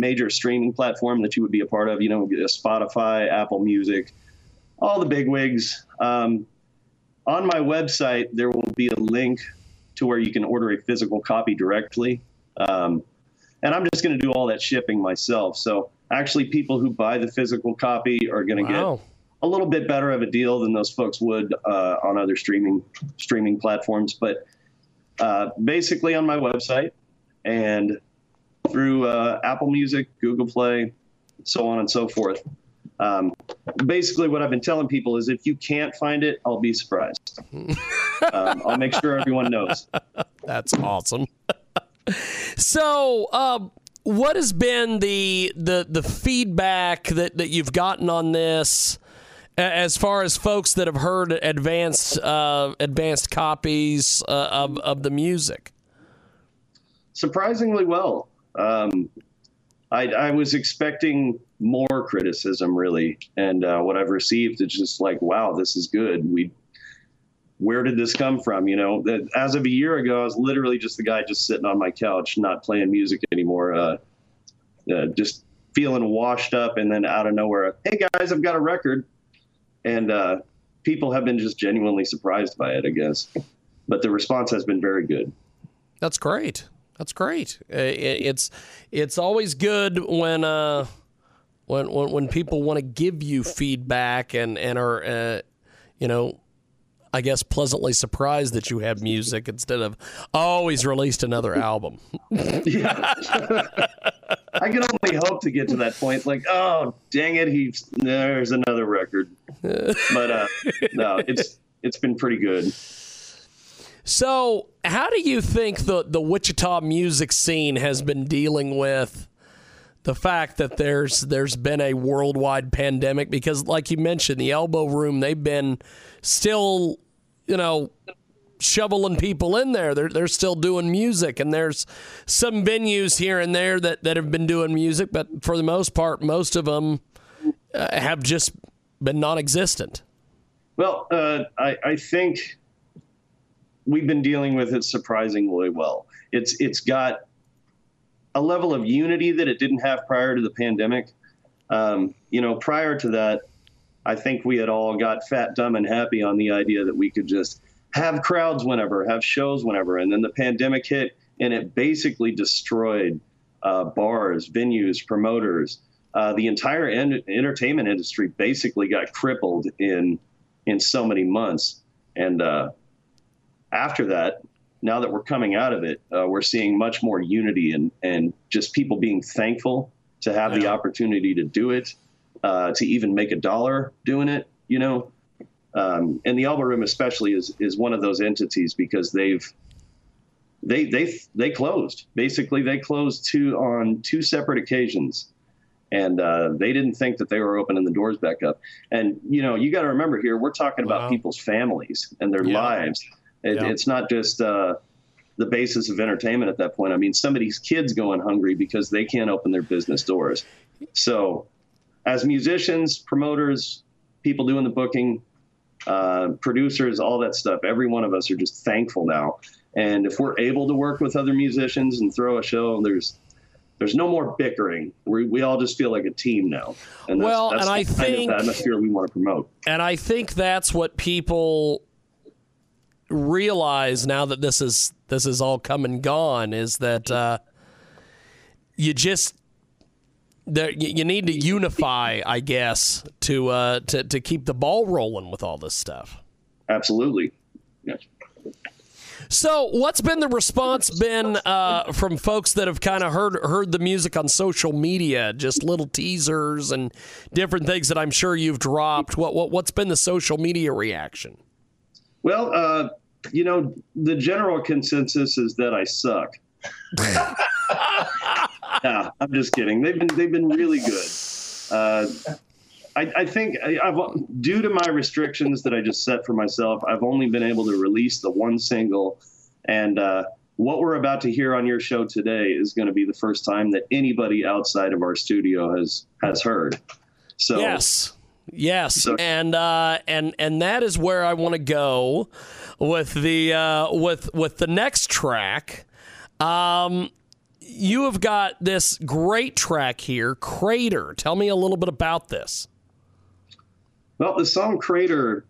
Major streaming platform that you would be a part of, you know, Spotify, Apple Music, all the big wigs. Um, on my website, there will be a link to where you can order a physical copy directly. Um, and I'm just going to do all that shipping myself. So actually, people who buy the physical copy are going to Wow. get a little bit better of a deal than those folks would uh, on other streaming streaming platforms. But uh, basically, on my website and through uh, Apple Music, Google Play, so on and so forth. Um, basically, what I've been telling people is if you can't find it, I'll be surprised. um, I'll make sure everyone knows. That's awesome. so, um, what has been the the the feedback that that you've gotten on this? As far as folks that have heard advanced uh, advanced copies uh, of of the music, surprisingly well. Um, I, I was expecting more criticism, really, and uh, what I've received is just like, wow, this is good. We, where did this come from? You know, that as of a year ago, I was literally just the guy just sitting on my couch, not playing music anymore, uh, uh, just feeling washed up, and then out of nowhere, hey guys, I've got a record, and uh, people have been just genuinely surprised by it, I guess. But the response has been very good. That's great. That's great. Uh, It's it's always good when uh when when, when people want to give you feedback and and are uh, you know I guess pleasantly surprised that you have music instead of oh he's released another album. Yeah. I can only hope to get to that point. Like, oh, dang it, he's there's another record. But uh, no, it's it's been pretty good. So, how do you think the the Wichita music scene has been dealing with the fact that there's there's been a worldwide pandemic? Because, like you mentioned, the Elbow Room they've been still, you know, shoveling people in there. They're they're still doing music, and there's some venues here and there that that have been doing music, but for the most part, most of them uh, have just been non-existent. Well, uh, I, I think we've been dealing with it surprisingly well. It's it's got a level of unity that it didn't have prior to the pandemic. Um, you know, prior to that, I think we had all got fat, dumb, and happy on the idea that we could just have crowds whenever, have shows whenever, and then the pandemic hit, and it basically destroyed uh, bars, venues, promoters. Uh, the entire en- entertainment industry basically got crippled in in so many months, and uh, after that, now that we're coming out of it, uh, we're seeing much more unity and and just people being thankful to have the opportunity to do it, uh, to even make a dollar doing it. You know, um, and the Elbow Room especially is is one of those entities because they've they they they closed basically they closed two on two separate occasions and uh, they didn't think that they were opening the doors back up and you know you got to remember here we're talking Wow. about people's families and their Yeah. lives it, Yeah. it's not just uh, the basis of entertainment at that point i mean somebody's kids going hungry because they can't open their business doors so as musicians promoters people doing the booking uh, producers, all that stuff. Every one of us are just thankful now. And if we're able to work with other musicians and throw a show, there's there's no more bickering. We we all just feel like a team now. And that's, Well, that's and I kind think- of atmosphere we want to promote. And I think that's what people realize now that this is this is all come and gone is that uh, you just there you, need to unify, I guess, to uh, to to keep the ball rolling with all this stuff. Absolutely. Yeah. So, what's been the response been uh, from folks that have kind of heard heard the music on social media? Just little teasers and different things that I'm sure you've dropped. What what what's been the social media reaction? Well, uh, you know, the general consensus is that I suck. yeah, I'm just kidding. They've been they've been really good. Uh, I, I think I, I've due to my restrictions that I just set for myself, I've only been able to release the one single, and uh, what we're about to hear on your show today is going to be the first time that anybody outside of our studio has has heard. So Yes. Yes, and uh, and and that is where I want to go with the uh, with with the next track. Um, you have got this great track here, Crater. Tell me a little bit about this. Well, the song Crater.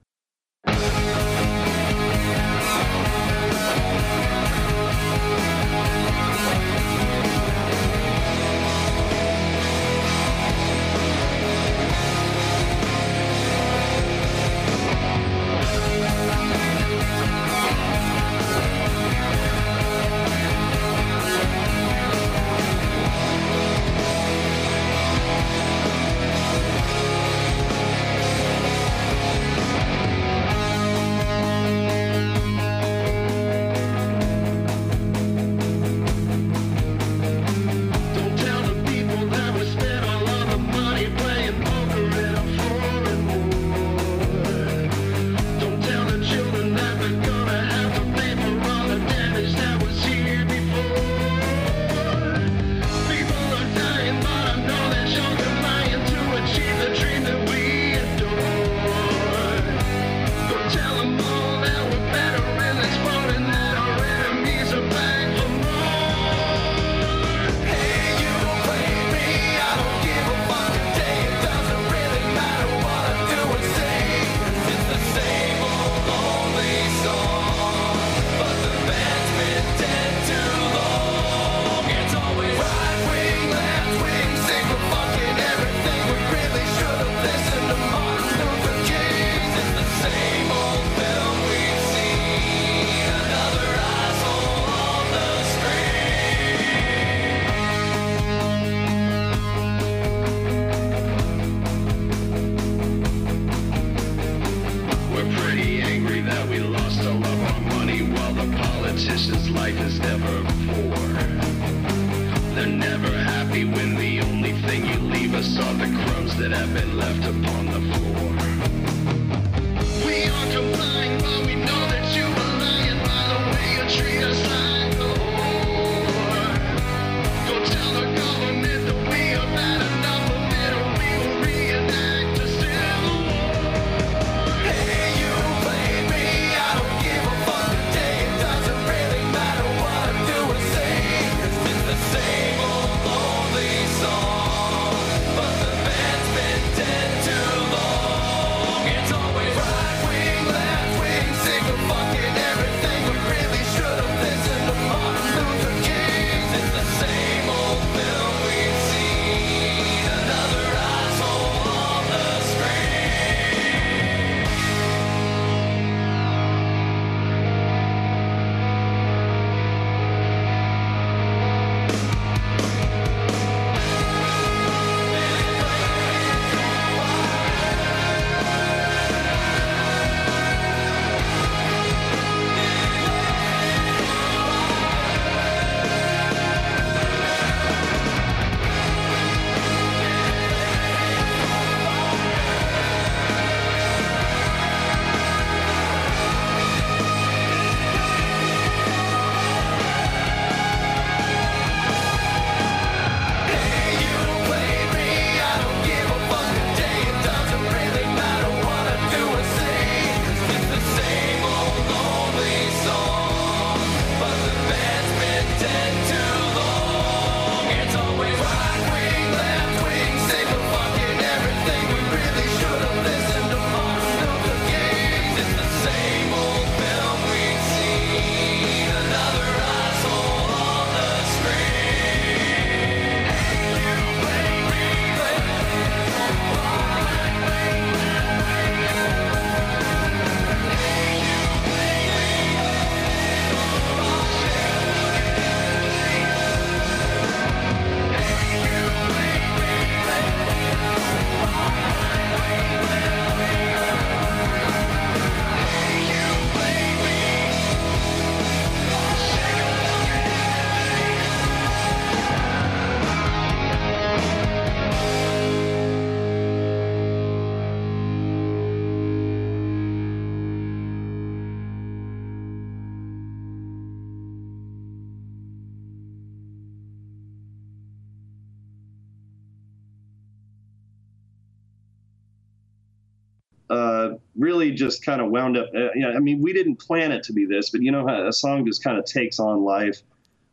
Really just kind of wound up. Uh, yeah, I mean, we didn't plan it to be this, but you know how a song just kind of takes on life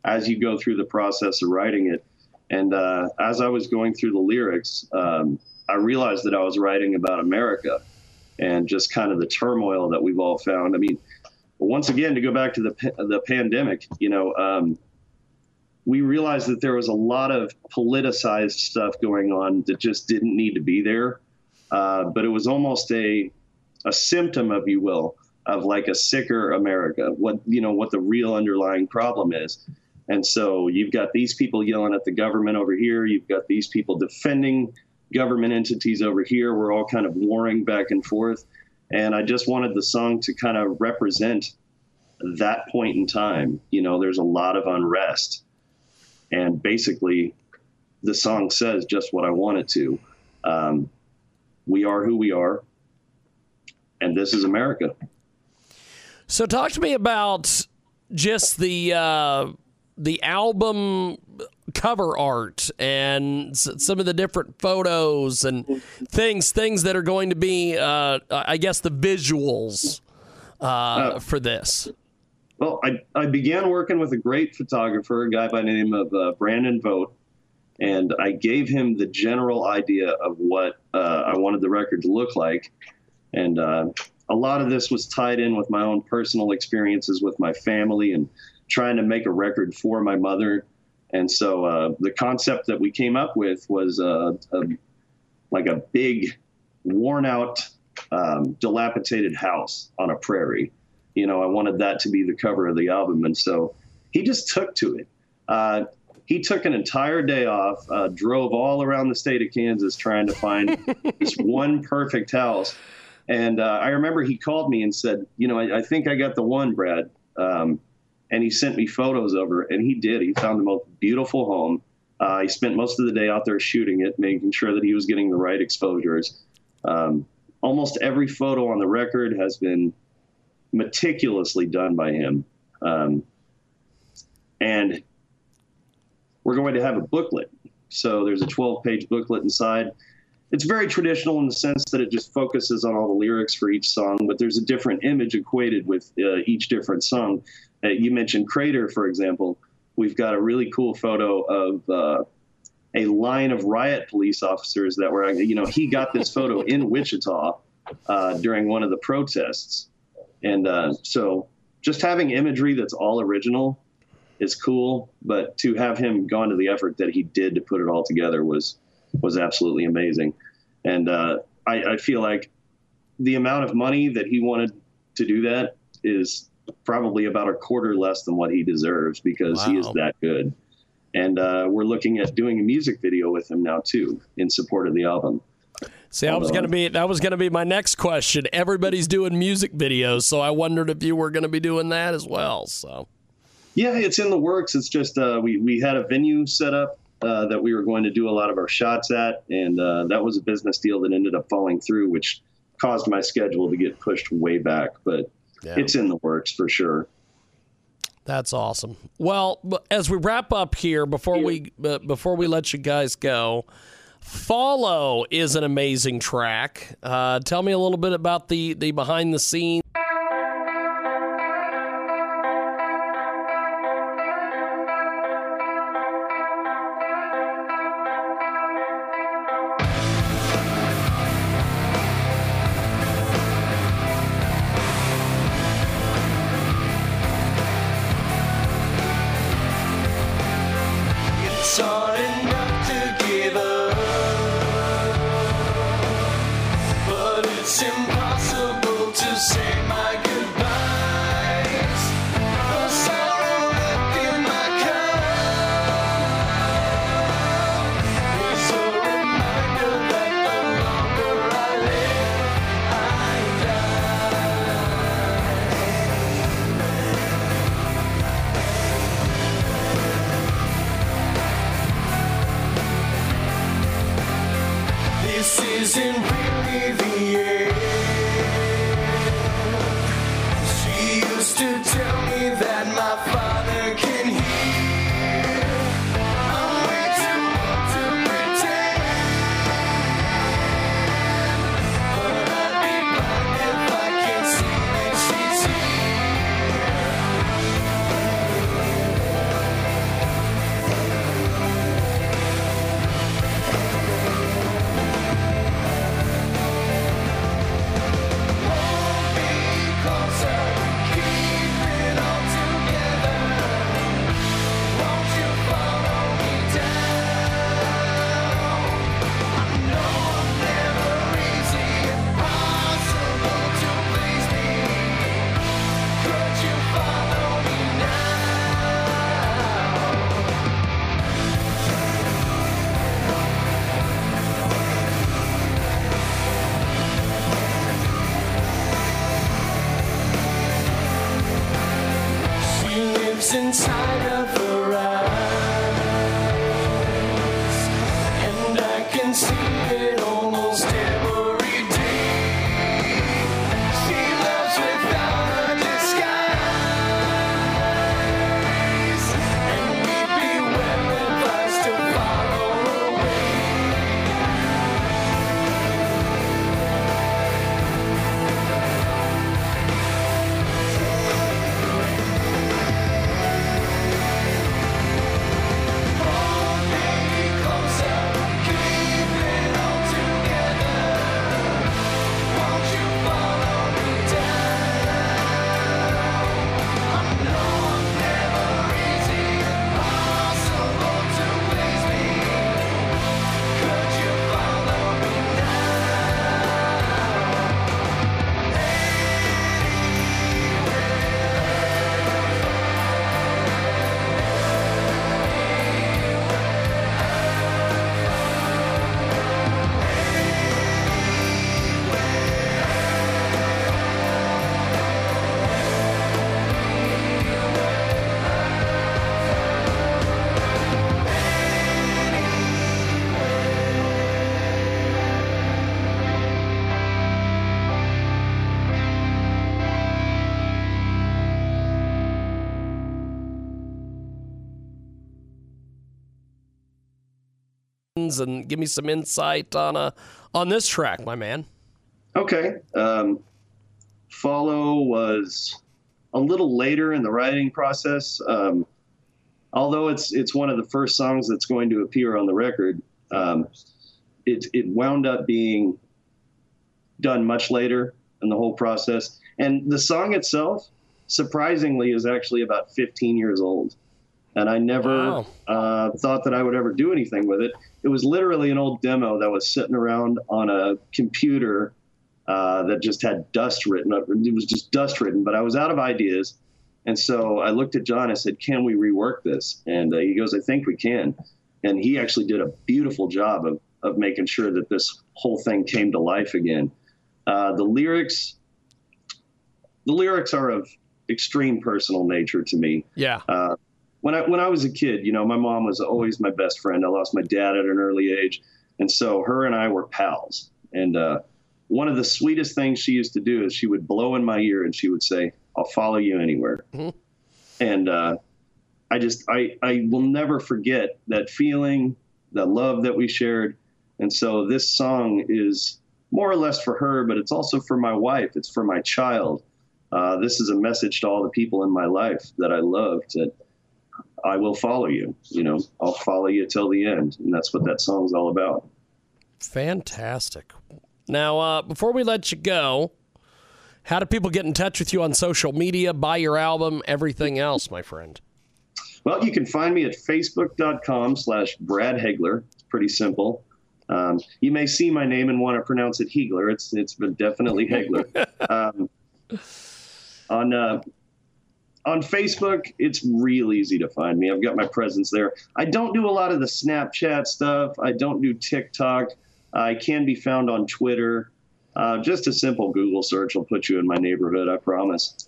as you go through the process of writing it. And uh, as I was going through the lyrics, um, I realized that I was writing about America and just kind of the turmoil that we've all found. I mean, once again, to go back to the the pandemic, you know, um, we realized that there was a lot of politicized stuff going on that just didn't need to be there. Uh, but it was almost a a symptom, if you will, of like a sicker America. What you know, what the real underlying problem is. And so you've got these people yelling at the government over here. You've got these people defending government entities over here. We're all kind of warring back and forth. And I just wanted the song to kind of represent that point in time. You know, there's a lot of unrest. And basically, the song says just what I want it to. Um, we are who we are, and this is America. So talk to me about just the uh, the album cover art and some of the different photos and things things that are going to be uh, I guess the visuals uh, for this. Well, I, I began working with a great photographer, a guy by the name of uh, Brandon Vogt, and I gave him the general idea of what uh, I wanted the record to look like. And uh, a lot of this was tied in with my own personal experiences with my family and trying to make a record for my mother. And so uh, the concept that we came up with was uh, a, like a big, worn out, um, dilapidated house on a prairie. You know, I wanted that to be the cover of the album. And so he just took to it. Uh, he took an entire day off, uh, drove all around the state of Kansas trying to find this one perfect house. And uh, I remember he called me and said, You know, I, I think I got the one, Brad. Um, and he sent me photos of her, and he did. He found the most beautiful home. Uh, he spent most of the day out there shooting it, making sure that he was getting the right exposures. Um, almost every photo on the record has been meticulously done by him. Um, and we're going to have a booklet. So there's a 12 page booklet inside. It's very traditional in the sense that it just focuses on all the lyrics for each song, but there's a different image equated with uh, each different song. Uh, you mentioned Crater, for example. We've got a really cool photo of uh, a line of riot police officers that were, you know, he got this photo in Wichita uh, during one of the protests. And uh, so just having imagery that's all original is cool, but to have him gone to the effort that he did to put it all together was was absolutely amazing. And uh, I, I feel like the amount of money that he wanted to do that is probably about a quarter less than what he deserves because he is that good. And uh, we're looking at doing a music video with him now too, in support of the album. See, I was gonna be that was gonna be my next question. Everybody's doing music videos, so I wondered if you were gonna be doing that as well. So Yeah, it's in the works. It's just uh, we we had a venue set up uh, that we were going to do a lot of our shots at, and uh, that was a business deal that ended up falling through, which caused my schedule to get pushed way back. But it's in the works for sure. That's awesome. Well, as we wrap up here, before we uh, before we let you guys go, "Follow" is an amazing track. Uh, tell me a little bit about the the behind the scenes. And give me some insight on uh, on this track, my man. Okay. Um, Follow was a little later in the writing process. Um, although it's it's one of the first songs that's going to appear on the record, um, it it wound up being done much later in the whole process. And the song itself, surprisingly, is actually about 15 years old. And I never Wow. uh, thought that I would ever do anything with it. It was literally an old demo that was sitting around on a computer uh, that just had dust written. up. It was just dust written, but I was out of ideas. And so I looked at John. I said, "Can we rework this?" And uh, he goes, "I think we can." And he actually did a beautiful job of of making sure that this whole thing came to life again. Uh, the lyrics, the lyrics are of extreme personal nature to me. Yeah. Uh, when I when I was a kid, you know, my mom was always my best friend. I lost my dad at an early age, and so her and I were pals. And uh, one of the sweetest things she used to do is she would blow in my ear and she would say, "I'll follow you anywhere." And uh, I just I I will never forget that feeling, the love that we shared. And so this song is more or less for her, but it's also for my wife. It's for my child. Uh, this is a message to all the people in my life that I love that I will follow you. You know, I'll follow you till the end. And that's what that song's all about. Fantastic. Now, uh, before we let you go, how do people get in touch with you on social media, buy your album, everything else, my friend? Well, you can find me at facebook.com slash Brad Hegler. It's pretty simple. Um, you may see my name and want to pronounce it Hegler. It's it's definitely Hegler. um, on uh, on Facebook, it's real easy to find me. I've got my presence there. I don't do a lot of the Snapchat stuff. I don't do TikTok. I can be found on Twitter. Uh, just a simple Google search will put you in my neighborhood. I promise.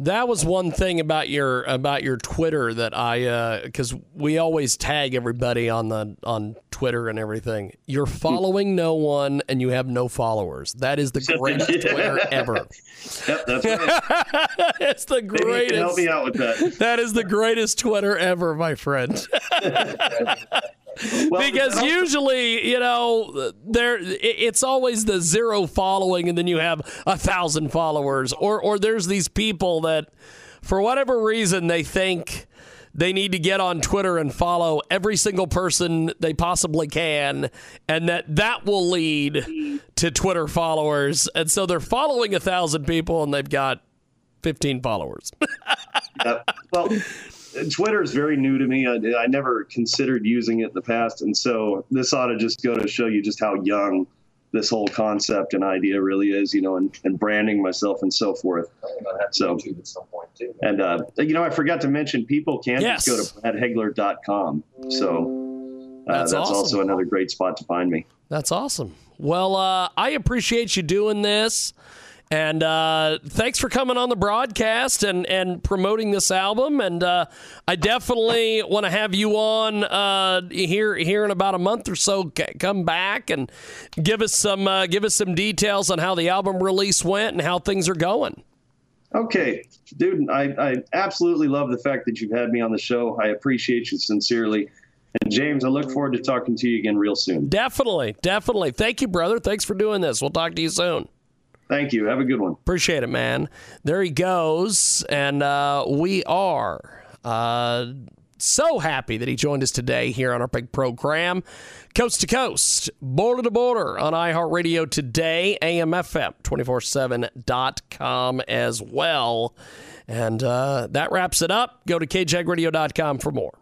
That was one thing about your about your Twitter that I uh, because we always tag everybody on the on Twitter and everything. You're mm. following no one and you have no followers. That is the greatest Twitter ever. Yep, that's right. it's the Maybe you can greatest. help me out with that. That is the greatest Twitter ever, my friend. Well, because usually, you know, there it's always the zero following, and then you have a thousand followers, or or there's these people that, for whatever reason, they think they need to get on Twitter and follow every single person they possibly can, and that that will lead to Twitter followers, and so they're following a thousand people, and they've got fifteen followers. Yep. Well, Twitter is very new to me. I, I never considered using it in the past, and so this ought to just go to show you just how young this whole concept and idea really is, you know, and, and branding myself and so forth. So, and uh, you know, I forgot to mention people can Yes. just go to bradhegler.com. So uh, That's that's, awesome. also another great spot to find me. That's awesome. Well, uh, I appreciate you doing this. And uh, thanks for coming on the broadcast and, and promoting this album. And uh, I definitely want to have you on uh, here here in about a month or so. C- come back and give us some uh, give us some details on how the album release went and how things are going. Okay, dude, I, I absolutely love the fact that you've had me on the show. I appreciate you sincerely. And James, I look forward to talking to you again real soon. Definitely, definitely. Thank you, brother. Thanks for doing this. We'll talk to you soon. Thank you. Have a good one. Appreciate it, man. There he goes. And uh, we are uh, so happy that he joined us today here on our big program. Coast to coast, border to border on iHeartRadio today, AMFM 247.com as well. And uh, that wraps it up. Go to kjagradio.com for more.